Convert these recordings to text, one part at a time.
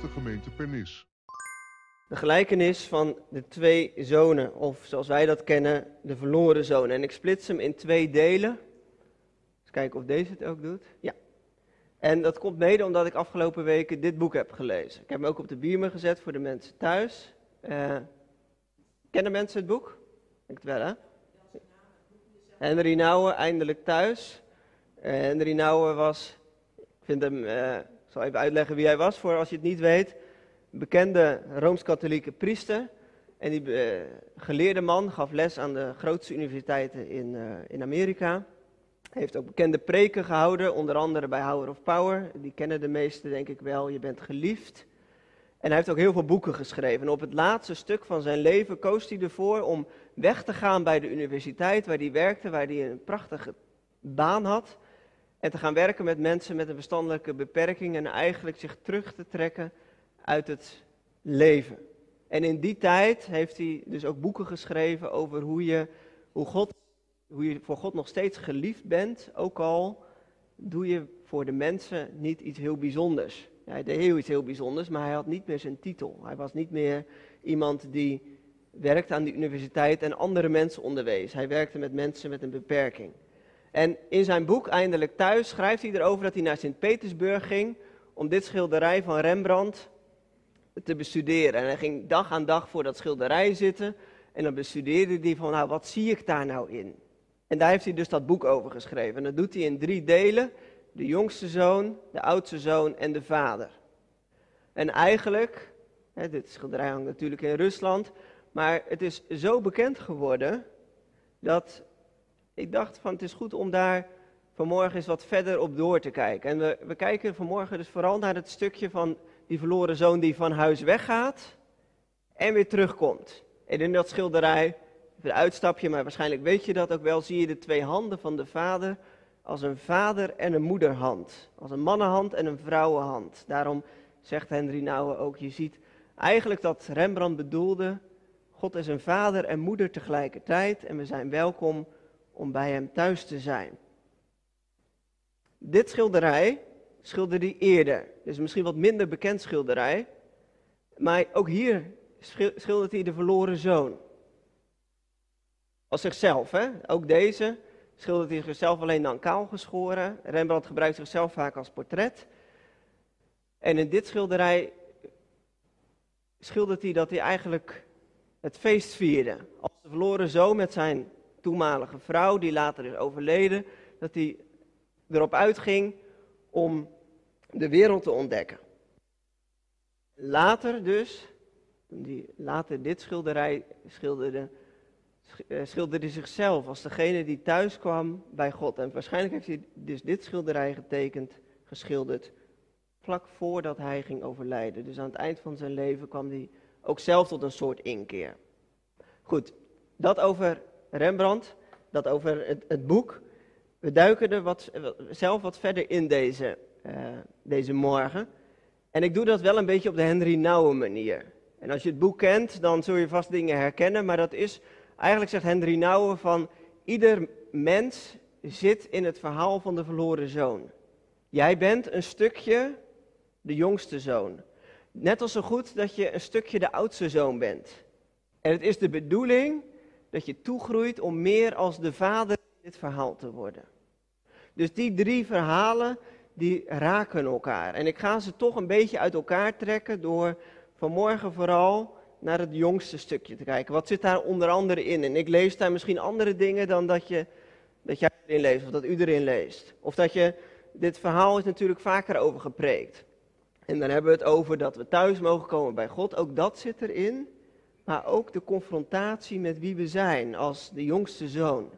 de gemeente Pernis. De gelijkenis van de twee zonen, of zoals wij dat kennen, de verloren zoon. En ik splits hem in twee delen. Eens kijken of deze het ook doet. Ja. En dat komt mede omdat ik afgelopen weken dit boek heb gelezen. Ik heb hem ook op de bierme gezet voor de mensen thuis. Uh, kennen mensen het boek? Ik het wel, hè? Henry Nouwen, eindelijk thuis. Uh, Henry Nouwen was, ik vind hem, uh, ik zal even uitleggen wie hij was voor als je het niet weet. Bekende Rooms-Katholieke priester. En die uh, geleerde man gaf les aan de grootste universiteiten in, in Amerika. Hij heeft ook bekende preken gehouden, onder andere bij Hour of Power. Die kennen de meesten denk ik wel. Je bent geliefd. En hij heeft ook heel veel boeken geschreven. En op het laatste stuk van zijn leven koos hij ervoor om weg te gaan bij de universiteit waar hij werkte, waar hij een prachtige baan had. En te gaan werken met mensen met een verstandelijke beperking en eigenlijk zich terug te trekken uit het leven. En in die tijd heeft hij dus ook boeken geschreven over hoe je, hoe, God, hoe je voor God nog steeds geliefd bent, ook al doe je voor de mensen niet iets heel bijzonders. hij deed heel iets heel bijzonders, maar hij had niet meer zijn titel. Hij was niet meer iemand die werkte aan de universiteit en andere mensen onderwees. Hij werkte met mensen met een beperking. En in zijn boek Eindelijk Thuis schrijft hij erover dat hij naar Sint-Petersburg ging om dit schilderij van Rembrandt te bestuderen. En hij ging dag aan dag voor dat schilderij zitten en dan bestudeerde hij van, nou, wat zie ik daar nou in? En daar heeft hij dus dat boek over geschreven. En dat doet hij in drie delen. De jongste zoon, de oudste zoon en de vader. En eigenlijk, hè, dit schilderij hangt natuurlijk in Rusland, maar het is zo bekend geworden dat ik dacht van het is goed om daar vanmorgen eens wat verder op door te kijken. En we, we kijken vanmorgen dus vooral naar het stukje van die verloren zoon die van huis weggaat en weer terugkomt. En in dat schilderij, een uitstapje, maar waarschijnlijk weet je dat ook wel, zie je de twee handen van de vader als een vader en een moederhand. Als een mannenhand en een vrouwenhand. Daarom zegt Henry Nouwen ook, je ziet eigenlijk dat Rembrandt bedoelde, God is een vader en moeder tegelijkertijd en we zijn welkom om bij hem thuis te zijn. Dit schilderij schilderde hij eerder. Dus misschien wat minder bekend schilderij. Maar ook hier schildert hij de verloren zoon. Als zichzelf, hè? Ook deze schildert hij zichzelf alleen dan kaal geschoren. Rembrandt gebruikt zichzelf vaak als portret. En in dit schilderij schildert hij dat hij eigenlijk het feest vierde. Als de verloren zoon met zijn toenmalige vrouw, die later is overleden, dat hij erop uitging om de wereld te ontdekken. Later dus, hij later dit schilderij schilderde, eh, schilderde zichzelf als degene die thuis kwam bij God. En waarschijnlijk heeft hij dus dit schilderij getekend, geschilderd, vlak voordat hij ging overlijden. Dus aan het eind van zijn leven kwam hij ook zelf tot een soort inkeer. Goed, dat over Rembrandt, dat over het, het boek. We duiken er wat, zelf wat verder in deze, uh, deze morgen. En ik doe dat wel een beetje op de Henry Nouwen manier. En als je het boek kent, dan zul je vast dingen herkennen. Maar dat is, eigenlijk zegt Henry Nouwen van, ieder mens zit in het verhaal van de verloren zoon. Jij bent een stukje de jongste zoon. Net als zo goed dat je een stukje de oudste zoon bent. En het is de bedoeling dat je toegroeit om meer als de vader in dit verhaal te worden. Dus die drie verhalen, die raken elkaar. En ik ga ze toch een beetje uit elkaar trekken door vanmorgen vooral naar het jongste stukje te kijken. Wat zit daar onder andere in? En ik lees daar misschien andere dingen dan dat, je, dat jij erin leest of dat u erin leest. Of dat je, dit verhaal is natuurlijk vaker over gepreekt. En dan hebben we het over dat we thuis mogen komen bij God. Ook dat zit erin maar ook de confrontatie met wie we zijn als de jongste zoon.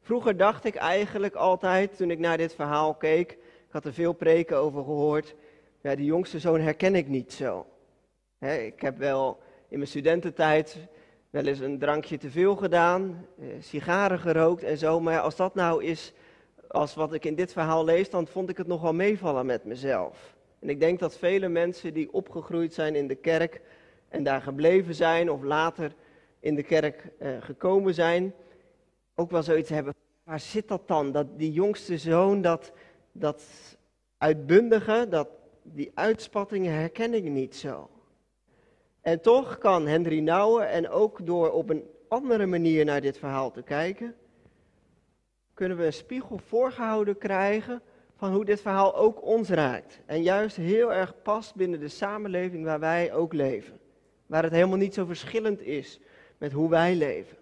Vroeger dacht ik eigenlijk altijd, toen ik naar dit verhaal keek, ik had er veel preken over gehoord, ja, die jongste zoon herken ik niet zo. ik heb wel in mijn studententijd wel eens een drankje te veel gedaan, eh, sigaren gerookt en zo, maar als dat nou is als wat ik in dit verhaal lees, dan vond ik het nog wel meevallen met mezelf. En ik denk dat vele mensen die opgegroeid zijn in de kerk, en daar gebleven zijn of later in de kerk uh, gekomen zijn, ook wel zoiets hebben. Waar zit dat dan? Dat die jongste zoon, dat, dat uitbundige, dat die uitspattingen herken ik niet zo. En toch kan Henry Nouwen, en ook door op een andere manier naar dit verhaal te kijken, kunnen we een spiegel voorgehouden krijgen van hoe dit verhaal ook ons raakt. En juist heel erg past binnen de samenleving waar wij ook leven. Waar het helemaal niet zo verschillend is met hoe wij leven.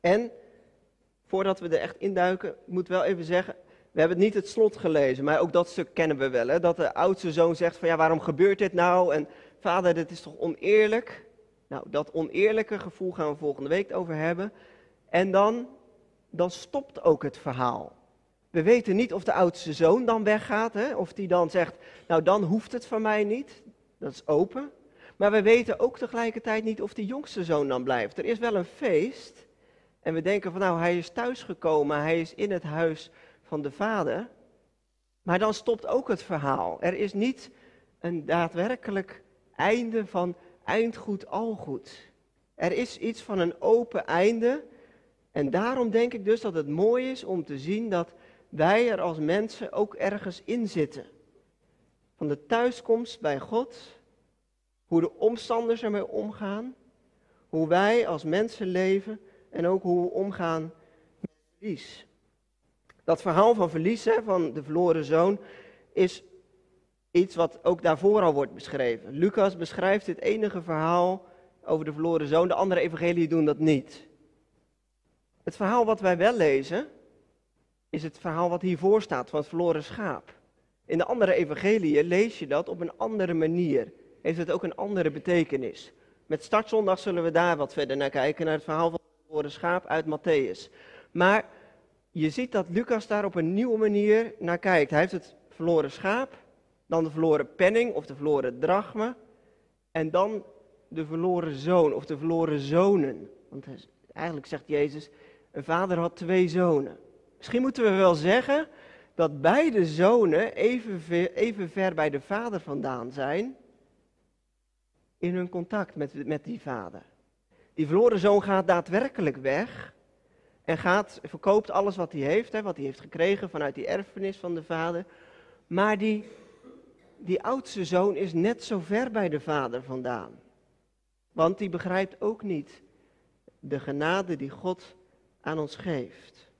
En voordat we er echt induiken, moet wel even zeggen, we hebben niet het slot gelezen, maar ook dat stuk kennen we wel. Hè? Dat de oudste zoon zegt van ja, waarom gebeurt dit nou? En vader, dit is toch oneerlijk? Nou, dat oneerlijke gevoel gaan we volgende week over hebben. En dan, dan stopt ook het verhaal. We weten niet of de oudste zoon dan weggaat, hè? of die dan zegt, nou dan hoeft het van mij niet. Dat is open. Maar we weten ook tegelijkertijd niet of die jongste zoon dan blijft. Er is wel een feest. En we denken van nou, hij is thuisgekomen, hij is in het huis van de vader. Maar dan stopt ook het verhaal. Er is niet een daadwerkelijk einde van eindgoed al goed. Er is iets van een open einde. En daarom denk ik dus dat het mooi is om te zien dat wij er als mensen ook ergens in zitten. Van de thuiskomst bij God, hoe de omstanders ermee omgaan, hoe wij als mensen leven en ook hoe we omgaan met verlies. Dat verhaal van verlies, van de verloren zoon, is iets wat ook daarvoor al wordt beschreven. Lucas beschrijft dit enige verhaal over de verloren zoon, de andere evangeliën doen dat niet. Het verhaal wat wij wel lezen, is het verhaal wat hiervoor staat van het verloren schaap. In de andere evangeliën lees je dat op een andere manier. Heeft het ook een andere betekenis. Met startzondag zullen we daar wat verder naar kijken, naar het verhaal van het verloren schaap uit Matthäus. Maar je ziet dat Lucas daar op een nieuwe manier naar kijkt. Hij heeft het verloren schaap, dan de verloren penning of de verloren drachme, en dan de verloren zoon of de verloren zonen. Want eigenlijk zegt Jezus, een vader had twee zonen. Misschien moeten we wel zeggen dat beide zonen even even ver bij de vader vandaan zijn in hun contact met, met die vader. Die verloren zoon gaat daadwerkelijk weg en gaat, verkoopt alles wat hij heeft, hè, wat hij heeft gekregen vanuit die erfenis van de vader. Maar die, die oudste zoon is net zo ver bij de vader vandaan. Want die begrijpt ook niet de genade die God aan ons geeft.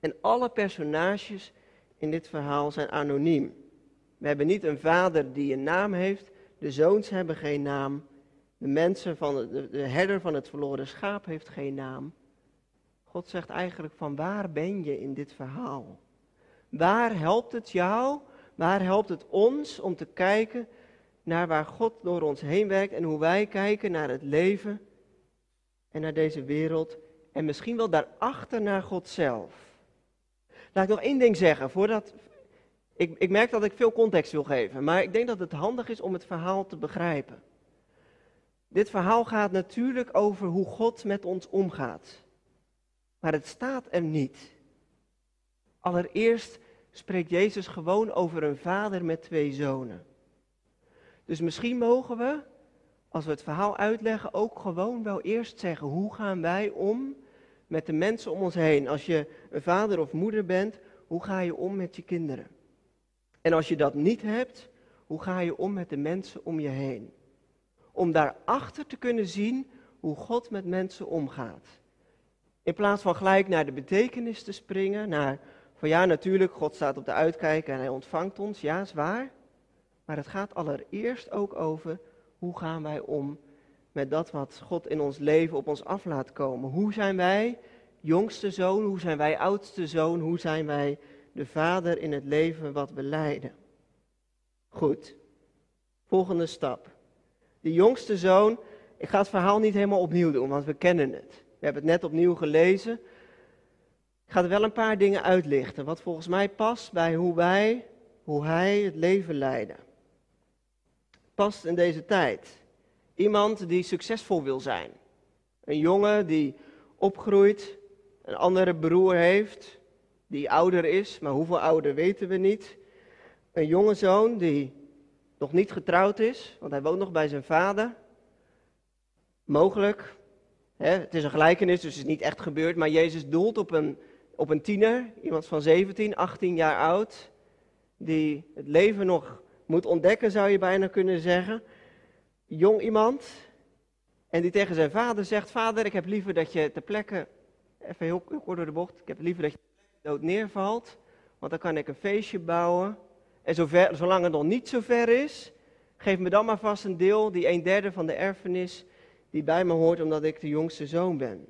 En alle personages in dit verhaal zijn anoniem. We hebben niet een vader die een naam heeft, de zoons hebben geen naam, de mensen van de, de herder van het verloren schaap heeft geen naam. God zegt eigenlijk van waar ben je in dit verhaal? Waar helpt het jou, waar helpt het ons om te kijken naar waar God door ons heen werkt en hoe wij kijken naar het leven en naar deze wereld en misschien wel daarachter naar God zelf. Laat ik nog één ding zeggen, voordat... Ik, ik merk dat ik veel context wil geven, maar ik denk dat het handig is om het verhaal te begrijpen. Dit verhaal gaat natuurlijk over hoe God met ons omgaat. Maar het staat er niet. Allereerst spreekt Jezus gewoon over een vader met twee zonen. Dus misschien mogen we, als we het verhaal uitleggen, ook gewoon wel eerst zeggen: hoe gaan wij om met de mensen om ons heen. Als je een vader of moeder bent, hoe ga je om met je kinderen? En als je dat niet hebt, hoe ga je om met de mensen om je heen? Om daarachter te kunnen zien hoe God met mensen omgaat. In plaats van gelijk naar de betekenis te springen, naar van ja natuurlijk, God staat op de uitkijk en hij ontvangt ons, ja zwaar. Maar het gaat allereerst ook over hoe gaan wij om met dat wat God in ons leven op ons af laat komen. Hoe zijn wij jongste zoon? Hoe zijn wij oudste zoon? Hoe zijn wij de vader in het leven wat we leiden? Goed, volgende stap. De jongste zoon, ik ga het verhaal niet helemaal opnieuw doen, want we kennen het. We hebben het net opnieuw gelezen. Ik ga er wel een paar dingen uitlichten, wat volgens mij past bij hoe wij, hoe hij het leven leiden. Past in deze tijd. Iemand die succesvol wil zijn. Een jongen die opgroeit, een andere broer heeft, die ouder is, maar hoeveel ouder weten we niet. Een jonge zoon die nog niet getrouwd is, want hij woont nog bij zijn vader. Mogelijk, hè, het is een gelijkenis, dus het is niet echt gebeurd, maar Jezus doelt op een, op een tiener, iemand van 17, 18 jaar oud, die het leven nog moet ontdekken, zou je bijna kunnen zeggen. Jong iemand. En die tegen zijn vader zegt: Vader, ik heb liever dat je ter plekke, even heel, kort door de bocht, ik heb liever dat je dood neervalt. Want dan kan ik een feestje bouwen. En zover, zolang het nog niet zo ver is, geef me dan maar vast een deel, die een derde van de erfenis, die bij me hoort omdat ik de jongste zoon ben.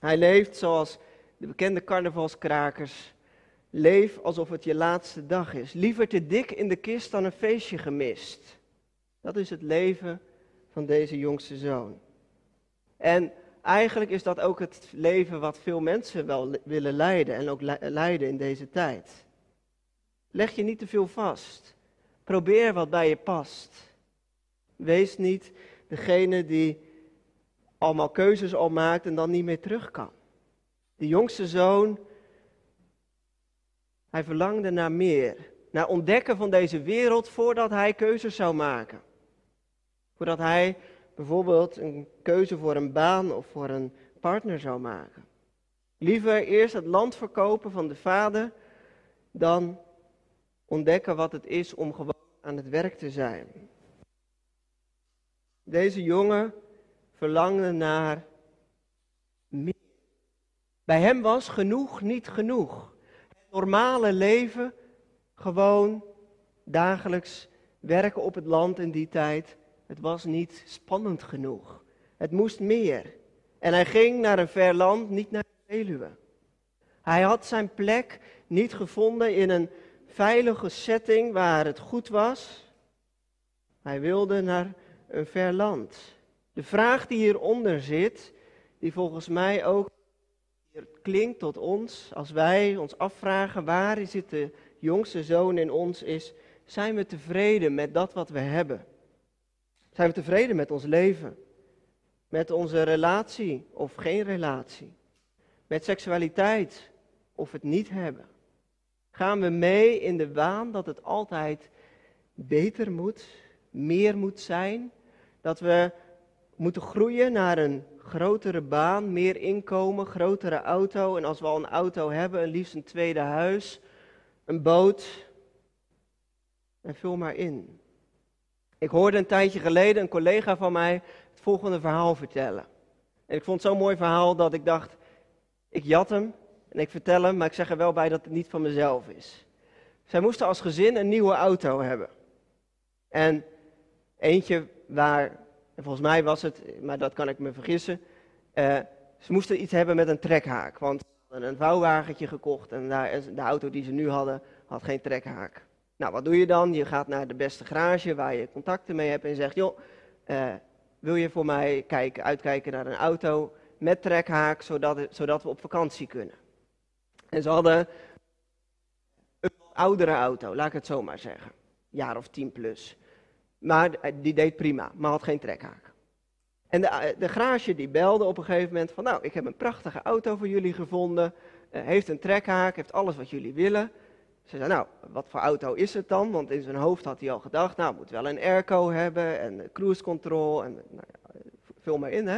Hij leeft zoals de bekende carnavalskrakers. Leef alsof het je laatste dag is. Liever te dik in de kist dan een feestje gemist. Dat is het leven van deze jongste zoon. En eigenlijk is dat ook het leven wat veel mensen wel willen leiden en ook leiden in deze tijd. Leg je niet te veel vast. Probeer wat bij je past. Wees niet degene die allemaal keuzes al maakt en dan niet meer terug kan. De jongste zoon, hij verlangde naar meer. Naar ontdekken van deze wereld voordat hij keuzes zou maken. Voordat hij bijvoorbeeld een keuze voor een baan of voor een partner zou maken. Liever eerst het land verkopen van de vader dan ontdekken wat het is om gewoon aan het werk te zijn. Deze jongen verlangde naar meer. Bij hem was genoeg niet genoeg. Het normale leven, gewoon dagelijks werken op het land in die tijd, het was niet spannend genoeg. Het moest meer. En hij ging naar een ver land, niet naar de Veluwe. Hij had zijn plek niet gevonden in een veilige setting waar het goed was. Hij wilde naar een ver land. De vraag die hieronder zit, die volgens mij ook klinkt tot ons, als wij ons afvragen waar zit de jongste zoon in ons, is: zijn we tevreden met dat wat we hebben? Zijn we tevreden met ons leven? Met onze relatie of geen relatie? Met seksualiteit of het niet hebben? Gaan we mee in de waan dat het altijd beter moet, meer moet zijn? Dat we moeten groeien naar een grotere baan, meer inkomen, grotere auto. En als we al een auto hebben, een liefst een tweede huis, een boot. En vul maar in. Ik hoorde een tijdje geleden een collega van mij het volgende verhaal vertellen. En ik vond zo'n mooi verhaal dat ik dacht, ik jat hem en ik vertel hem, maar ik zeg er wel bij dat het niet van mezelf is. Zij moesten als gezin een nieuwe auto hebben. En eentje waar, en volgens mij was het, maar dat kan ik me vergissen, uh, ze moesten iets hebben met een trekhaak. Want ze hadden een vouwwagentje gekocht en daar, de auto die ze nu hadden, had geen trekhaak. Nou, wat doe je dan? Je gaat naar de beste garage waar je contacten mee hebt en zegt, joh, uh, wil je voor mij kijken, uitkijken naar een auto met trekhaak, zodat, zodat we op vakantie kunnen. En ze hadden een oudere auto, laat ik het zo maar zeggen. Jaar of tien plus. Maar die deed prima, maar had geen trekhaak. En de, de garage die belde op een gegeven moment van, nou, ik heb een prachtige auto voor jullie gevonden. Heeft een trekhaak, heeft alles wat jullie willen. Ze zei, nou, wat voor auto is het dan? Want in zijn hoofd had hij al gedacht, nou, moet wel een airco hebben en cruise control en nou ja, vul maar in, hè.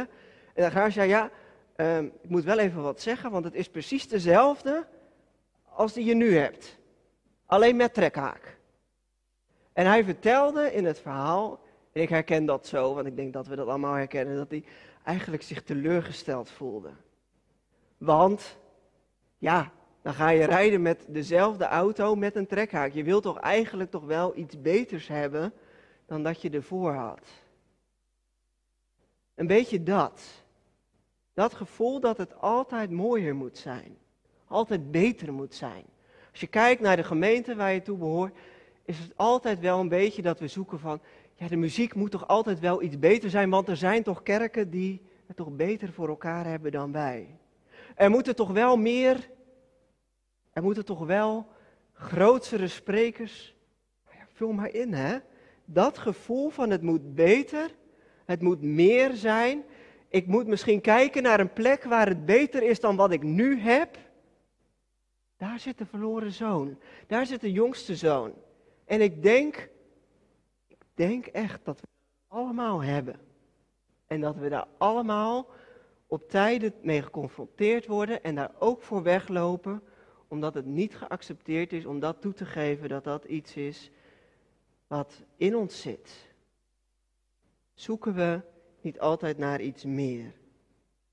En de garage zei, ja, um, ik moet wel even wat zeggen, want het is precies dezelfde als die je nu hebt. Alleen met trekhaak. En hij vertelde in het verhaal, en ik herken dat zo, want ik denk dat we dat allemaal herkennen, dat hij eigenlijk zich teleurgesteld voelde. Want, ja, dan ga je rijden met dezelfde auto met een trekhaak. Je wilt toch eigenlijk toch wel iets beters hebben dan dat je ervoor had. Een beetje dat. Dat gevoel dat het altijd mooier moet zijn. Altijd beter moet zijn. Als je kijkt naar de gemeente waar je toe behoort, is het altijd wel een beetje dat we zoeken van, ja, de muziek moet toch altijd wel iets beter zijn, want er zijn toch kerken die het toch beter voor elkaar hebben dan wij. Er moeten toch wel meer er moeten toch wel grotere sprekers. Nou ja, vul maar in, hè? Dat gevoel van het moet beter, het moet meer zijn. Ik moet misschien kijken naar een plek waar het beter is dan wat ik nu heb. Daar zit de verloren zoon. Daar zit de jongste zoon. En ik denk, ik denk echt dat we het allemaal hebben. En dat we daar allemaal op tijden mee geconfronteerd worden en daar ook voor weglopen omdat het niet geaccepteerd is om dat toe te geven dat dat iets is wat in ons zit. Zoeken we niet altijd naar iets meer.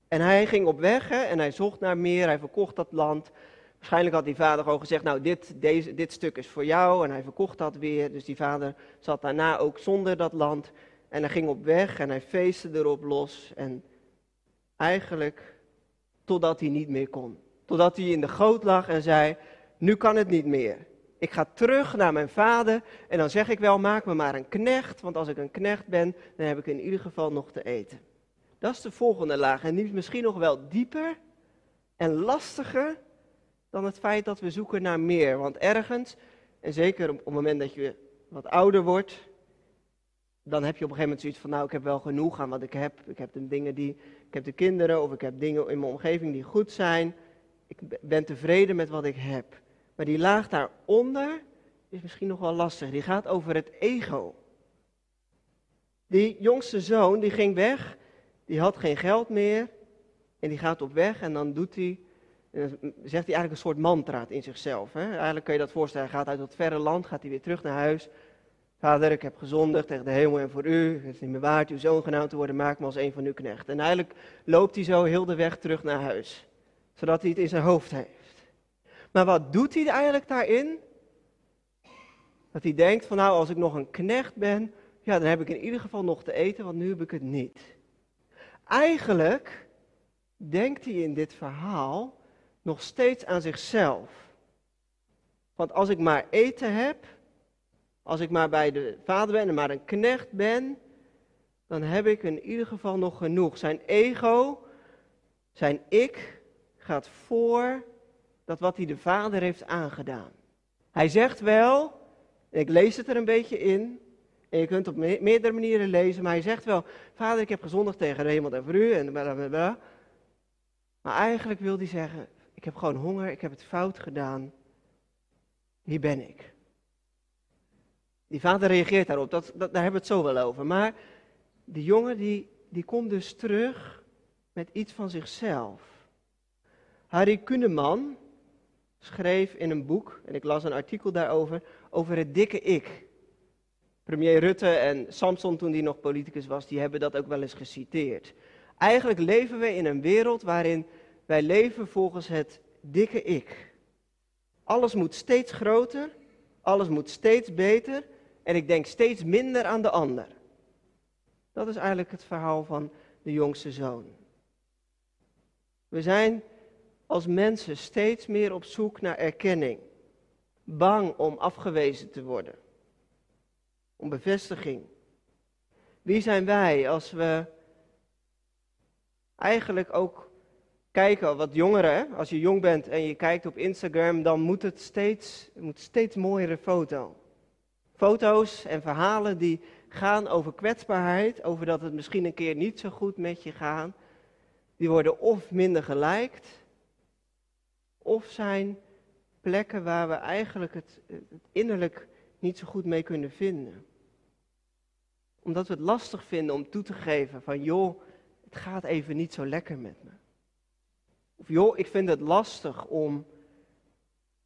En hij ging op weg en hij zocht naar meer, hij verkocht dat land. Waarschijnlijk had die vader gewoon gezegd, nou dit, deze, dit stuk is voor jou en hij verkocht dat weer. Dus die vader zat daarna ook zonder dat land en hij ging op weg en hij feestte erop los. En eigenlijk totdat hij niet meer kon. Totdat hij in de goot lag en zei, nu kan het niet meer. Ik ga terug naar mijn vader en dan zeg ik wel, maak me maar een knecht, want als ik een knecht ben, dan heb ik in ieder geval nog te eten. Dat is de volgende laag en die is misschien nog wel dieper en lastiger dan het feit dat we zoeken naar meer. Want ergens, en zeker op het moment dat je wat ouder wordt, dan heb je op een gegeven moment zoiets van, nou ik heb wel genoeg aan wat ik heb. Ik heb de dingen die, ik heb de kinderen of ik heb dingen in mijn omgeving die goed zijn. Ik ben tevreden met wat ik heb. Maar die laag daaronder is misschien nog wel lastig. Die gaat over het ego. Die jongste zoon, die ging weg, die had geen geld meer en die gaat op weg en dan doet hij, zegt hij eigenlijk een soort mantra in zichzelf. Hè? Eigenlijk kun je dat voorstellen, hij gaat uit dat verre land, gaat hij weer terug naar huis. Vader, ik heb gezondigd tegen de hemel en voor u. Het is niet meer waard uw zoon genoemd te worden, maak me als een van uw knechten. En eigenlijk loopt hij zo heel de weg terug naar huis, zodat hij het in zijn hoofd heeft. Maar wat doet hij eigenlijk daarin? Dat hij denkt van nou, als ik nog een knecht ben, ja, dan heb ik in ieder geval nog te eten, want nu heb ik het niet. Eigenlijk denkt hij in dit verhaal nog steeds aan zichzelf. Want als ik maar eten heb, als ik maar bij de vader ben en maar een knecht ben, dan heb ik in ieder geval nog genoeg. Zijn ego, zijn ik gaat voor dat wat hij de vader heeft aangedaan. Hij zegt wel, ik lees het er een beetje in, en je kunt het op meerdere manieren lezen, maar hij zegt wel, vader ik heb gezondigd tegen hemel en voor u en blablabla. Maar eigenlijk wil hij zeggen, ik heb gewoon honger, ik heb het fout gedaan, hier ben ik. Die vader reageert daarop, dat, dat, daar hebben we het zo wel over. Maar die jongen die, die komt dus terug met iets van zichzelf. Harry Kuneman, schreef in een boek, en ik las een artikel daarover, over het dikke ik. Premier Rutte en Samson, toen die nog politicus was, die hebben dat ook wel eens geciteerd. Eigenlijk leven we in een wereld waarin wij leven volgens het dikke ik. Alles moet steeds groter, alles moet steeds beter en ik denk steeds minder aan de ander. Dat is eigenlijk het verhaal van de jongste zoon. We zijn als mensen steeds meer op zoek naar erkenning. Bang om afgewezen te worden. Om bevestiging. Wie zijn wij als we eigenlijk ook kijken, wat jongeren, als je jong bent en je kijkt op Instagram, dan moet het steeds, moet steeds mooiere foto. Foto's en verhalen die gaan over kwetsbaarheid, over dat het misschien een keer niet zo goed met je gaat. Die worden of minder geliked, of zijn plekken waar we eigenlijk het, innerlijk niet zo goed mee kunnen vinden. Omdat we het lastig vinden om toe te geven van joh, het gaat even niet zo lekker met me. Of joh, ik vind het lastig om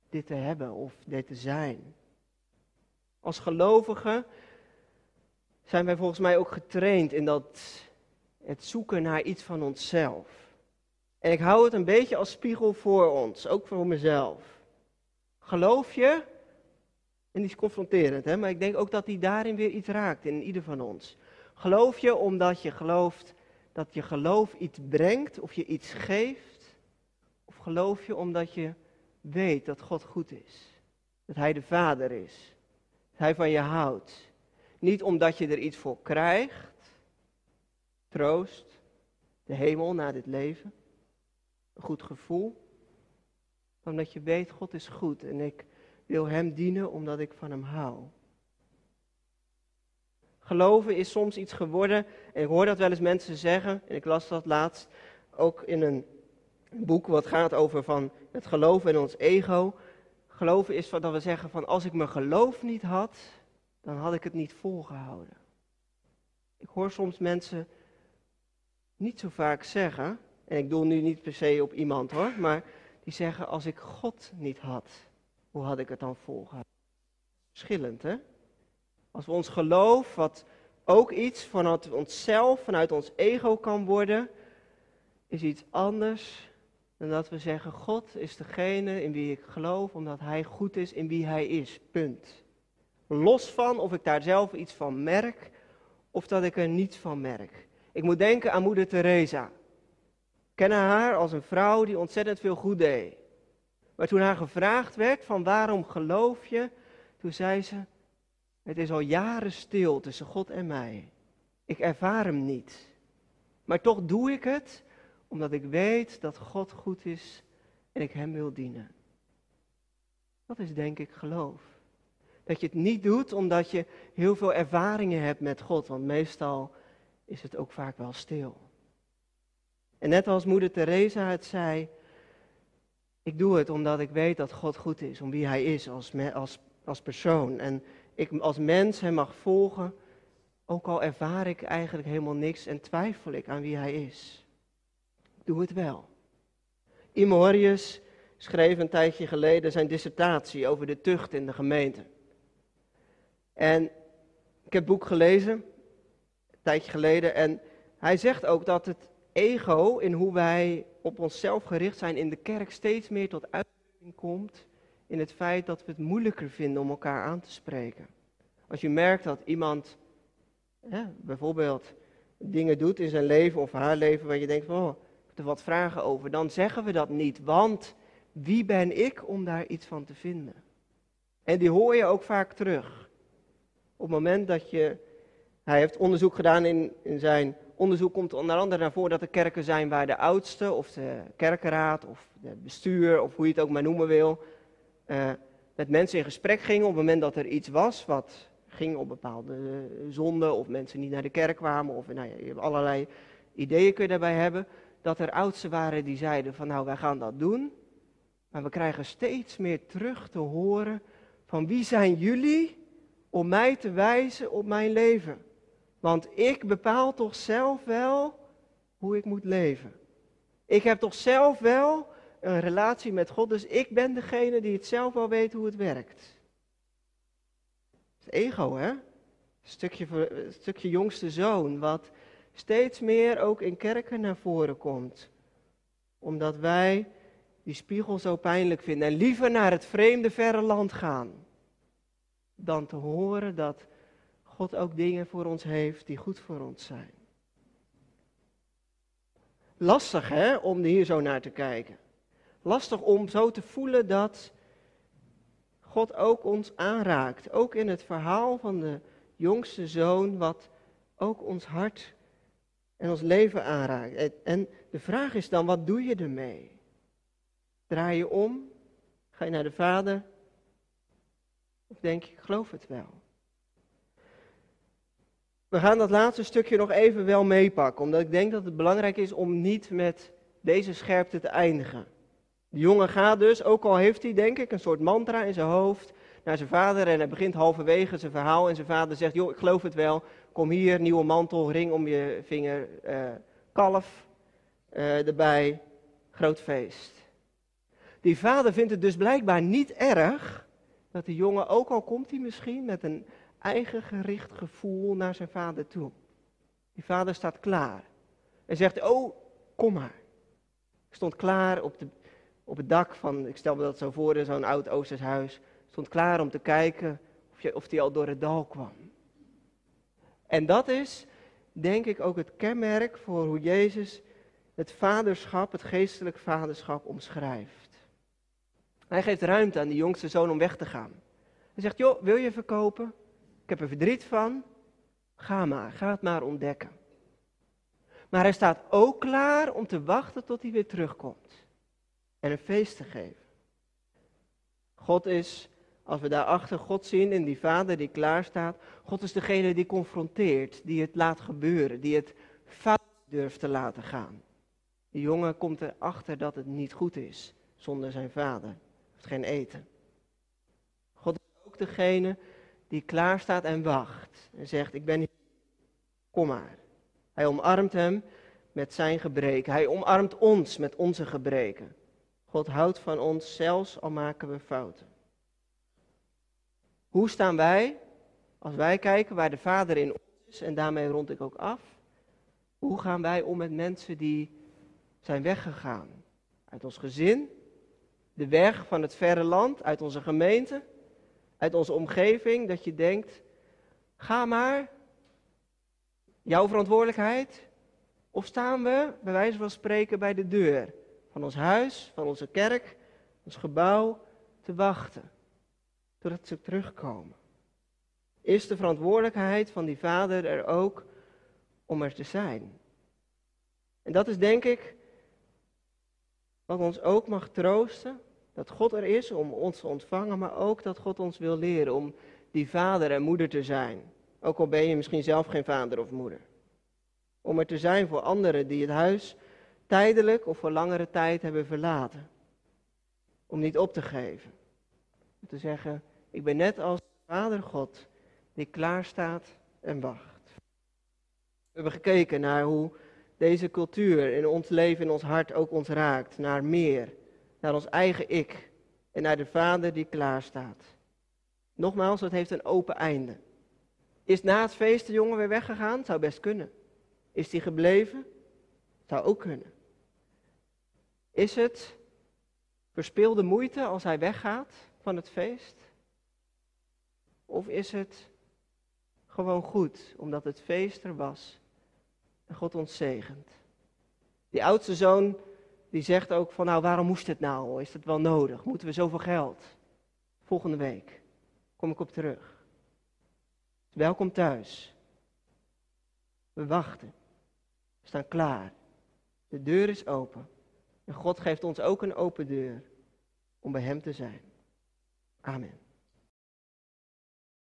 dit te hebben of dit te zijn. Als gelovigen zijn wij volgens mij ook getraind in dat het zoeken naar iets van onszelf. En ik hou het een beetje als spiegel voor ons, ook voor mezelf. Geloof je? En die is confronterend, hè? maar ik denk ook dat die daarin weer iets raakt in ieder van ons. Geloof je omdat je gelooft dat je geloof iets brengt of je iets geeft? Of geloof je omdat je weet dat God goed is? Dat Hij de Vader is? Dat Hij van je houdt? Niet omdat je er iets voor krijgt, troost, de hemel na dit leven een goed gevoel. Omdat je weet, God is goed en ik wil Hem dienen omdat ik van Hem hou. Geloven is soms iets geworden, en ik hoor dat wel eens mensen zeggen, en ik las dat laatst ook in een boek wat gaat over van het geloven en ons ego. Geloven is dat we zeggen van als ik mijn geloof niet had, dan had ik het niet volgehouden. Ik hoor soms mensen niet zo vaak zeggen, en ik doe nu niet per se op iemand hoor, maar die zeggen, als ik God niet had, hoe had ik het dan volgehouden? Verschillend, hè? Als we ons geloof, wat ook iets vanuit onszelf, vanuit ons ego kan worden, is iets anders dan dat we zeggen, God is degene in wie ik geloof, omdat Hij goed is in wie Hij is. Punt. Los van of ik daar zelf iets van merk of dat ik er niets van merk. Ik moet denken aan moeder Teresa. Ik ken haar als een vrouw die ontzettend veel goed deed. Maar toen haar gevraagd werd van waarom geloof je, toen zei ze, het is al jaren stil tussen God en mij. Ik ervaar hem niet. Maar toch doe ik het omdat ik weet dat God goed is en ik hem wil dienen. Dat is denk ik geloof. Dat je het niet doet omdat je heel veel ervaringen hebt met God, want meestal is het ook vaak wel stil. En net als moeder Teresa het zei, ik doe het omdat ik weet dat God goed is, om wie Hij is als, als, persoon. En ik als mens Hem mag volgen, ook al ervaar ik eigenlijk helemaal niks en twijfel ik aan wie Hij is. Doe het wel. Imorius schreef een tijdje geleden zijn dissertatie over de tucht in de gemeente. En ik heb het boek gelezen, een tijdje geleden, en hij zegt ook dat het ego in hoe wij op onszelf gericht zijn in de kerk steeds meer tot uitdrukking komt in het feit dat we het moeilijker vinden om elkaar aan te spreken. Als je merkt dat iemand bijvoorbeeld dingen doet in zijn leven of haar leven waar je denkt van, oh, ik heb er wat vragen over, dan zeggen we dat niet, want wie ben ik om daar iets van te vinden? En die hoor je ook vaak terug. Op het moment dat je, hij heeft onderzoek gedaan in, in zijn onderzoek komt onder andere naar voren dat er kerken zijn waar de oudste of de kerkenraad of het bestuur of hoe je het ook maar noemen wil, uh, met mensen in gesprek gingen op het moment dat er iets was wat ging op bepaalde zonden of mensen niet naar de kerk kwamen of nou ja, je hebt allerlei ideeën kun je daarbij hebben, dat er oudsten waren die zeiden van nou wij gaan dat doen, maar we krijgen steeds meer terug te horen van wie zijn jullie om mij te wijzen op mijn leven. Want ik bepaal toch zelf wel hoe ik moet leven. Ik heb toch zelf wel een relatie met God, dus ik ben degene die het zelf wel weet hoe het werkt. Het ego, hè? Stukje, stukje jongste zoon, wat steeds meer ook in kerken naar voren komt. Omdat wij die spiegel zo pijnlijk vinden en liever naar het vreemde verre land gaan. Dan te horen dat God ook dingen voor ons heeft die goed voor ons zijn. Lastig hè, om hier zo naar te kijken. Lastig om zo te voelen dat God ook ons aanraakt. Ook in het verhaal van de jongste zoon, wat ook ons hart en ons leven aanraakt. En de vraag is dan, wat doe je ermee? Draai je om? Ga je naar de vader? Of denk je, ik geloof het wel? We gaan dat laatste stukje nog even wel meepakken, omdat ik denk dat het belangrijk is om niet met deze scherpte te eindigen. De jongen gaat dus, ook al heeft hij denk ik een soort mantra in zijn hoofd, naar zijn vader en hij begint halverwege zijn verhaal en zijn vader zegt, joh, ik geloof het wel, kom hier, nieuwe mantel, ring om je vinger, uh, kalf uh, erbij, groot feest. Die vader vindt het dus blijkbaar niet erg dat de jongen, ook al komt hij misschien met een eigen gericht gevoel naar zijn vader toe. Die vader staat klaar. En zegt, oh, kom maar. Stond klaar op, de, op het dak van, ik stel me dat zo voor, zo'n oud Oosters huis. Stond klaar om te kijken of, je, of die al door het dal kwam. En dat is, denk ik, ook het kenmerk voor hoe Jezus het vaderschap, het geestelijk vaderschap omschrijft. Hij geeft ruimte aan die jongste zoon om weg te gaan. Hij zegt, joh, wil je verkopen? Ik heb er verdriet van. Ga maar, ga het maar ontdekken. Maar hij staat ook klaar om te wachten tot hij weer terugkomt. En een feest te geven. God is, als we daarachter God zien in die vader die klaar staat. God is degene die confronteert, die het laat gebeuren, die het fout durft te laten gaan. Die jongen komt erachter dat het niet goed is zonder zijn vader. Hij heeft geen eten. God is ook degene die klaar staat en wacht. En zegt, ik ben hier, kom maar. Hij omarmt hem met zijn gebreken. Hij omarmt ons met onze gebreken. God houdt van ons, zelfs al maken we fouten. Hoe staan wij, als wij kijken waar de Vader in ons is, en daarmee rond ik ook af, hoe gaan wij om met mensen die zijn weggegaan? Uit ons gezin, de weg van het verre land, uit onze gemeente, uit onze omgeving, dat je denkt, ga maar, jouw verantwoordelijkheid? Of staan we, bij wijze van spreken, bij de deur van ons huis, van onze kerk, ons gebouw, te wachten, totdat ze terugkomen? Is de verantwoordelijkheid van die vader er ook om er te zijn? En dat is denk ik wat ons ook mag troosten, dat God er is om ons te ontvangen, maar ook dat God ons wil leren om die vader en moeder te zijn. Ook al ben je misschien zelf geen vader of moeder. Om er te zijn voor anderen die het huis tijdelijk of voor langere tijd hebben verlaten. Om niet op te geven. Om te zeggen, ik ben net als Vader God die klaar staat en wacht. We hebben gekeken naar hoe deze cultuur in ons leven, in ons hart ook ons raakt. Naar meer, naar ons eigen ik en naar de Vader die klaar staat. Nogmaals, het heeft een open einde. Is na het feest de jongen weer weggegaan? Zou best kunnen. Is hij gebleven? Zou ook kunnen. Is het verspilde moeite als hij weggaat van het feest? Of is het gewoon goed, omdat het feest er was en God ons zegent? Die oudste zoon, die zegt ook van nou, waarom moest het nou? Is het wel nodig? Moeten we zoveel geld? Volgende week kom ik op terug. Welkom thuis. We wachten. We staan klaar. De deur is open. En God geeft ons ook een open deur om bij Hem te zijn. Amen.